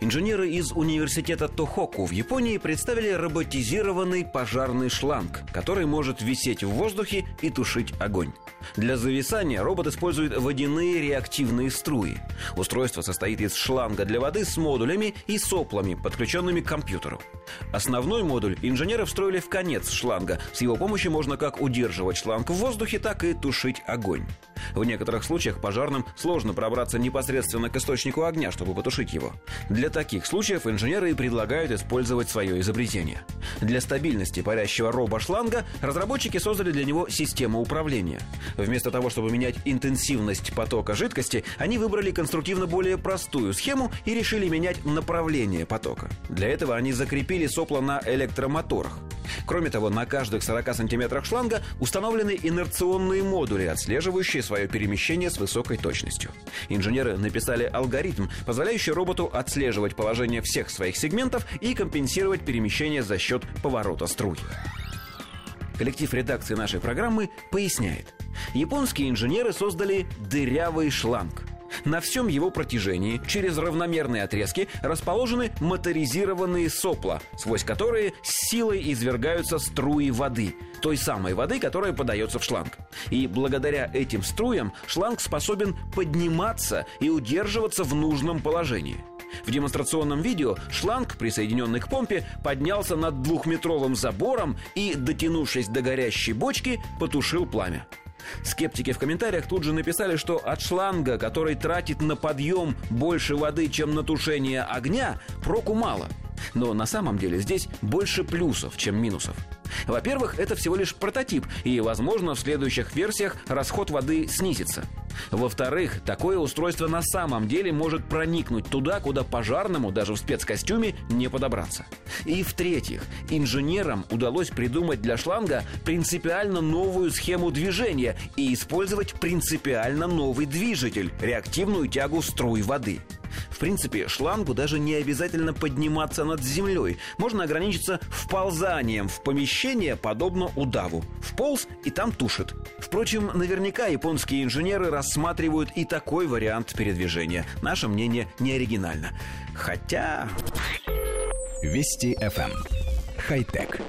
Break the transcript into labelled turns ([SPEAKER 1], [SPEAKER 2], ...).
[SPEAKER 1] Инженеры из университета Тохоку в Японии представили роботизированный пожарный шланг, который может висеть в воздухе и тушить огонь. Для зависания робот использует водяные реактивные струи. Устройство состоит из шланга для воды с модулями и соплами, подключенными к компьютеру. Основной модуль инженеры встроили в конец шланга. С его помощью можно как удерживать шланг в воздухе, так и тушить огонь. В некоторых случаях пожарным сложно пробраться непосредственно к источнику огня, чтобы потушить его. Для таких случаев инженеры и предлагают использовать свое изобретение. Для стабильности парящего робошланга разработчики создали для него систему управления. Вместо того, чтобы менять интенсивность потока жидкости, они выбрали конструктивно более простую схему и решили менять направление потока. Для этого они закрепили сопла на электромоторах. Кроме того, на каждых 40 сантиметрах шланга установлены инерционные модули, отслеживающие свое перемещение с высокой точностью. Инженеры написали алгоритм, позволяющий роботу отслеживать положение всех своих сегментов и компенсировать перемещение за счет поворота струй. Коллектив редакции нашей программы поясняет. Японские инженеры создали дырявый шланг – на всем его протяжении через равномерные отрезки расположены моторизированные сопла, сквозь которые силой извергаются струи воды, той самой воды, которая подается в шланг. И благодаря этим струям шланг способен подниматься и удерживаться в нужном положении. В демонстрационном видео шланг, присоединенный к помпе, поднялся над двухметровым забором и, дотянувшись до горящей бочки, потушил пламя. Скептики в комментариях тут же написали, что от шланга, который тратит на подъем больше воды, чем на тушение огня, проку мало. Но на самом деле здесь больше плюсов, чем минусов. Во-первых, это всего лишь прототип, и, возможно, в следующих версиях расход воды снизится. Во-вторых, такое устройство на самом деле может проникнуть туда, куда пожарному, даже в спецкостюме, не подобраться. И в-третьих, инженерам удалось придумать для шланга принципиально новую схему движения и использовать принципиально новый движитель – реактивную тягу струй воды – в принципе, шлангу даже не обязательно подниматься над землей. Можно ограничиться вползанием в помещение, подобно удаву. Вполз и там тушит. Впрочем, наверняка японские инженеры рассматривают и такой вариант передвижения. Наше мнение не оригинально. Хотя...
[SPEAKER 2] Вести FM. Эм. Хай-тек.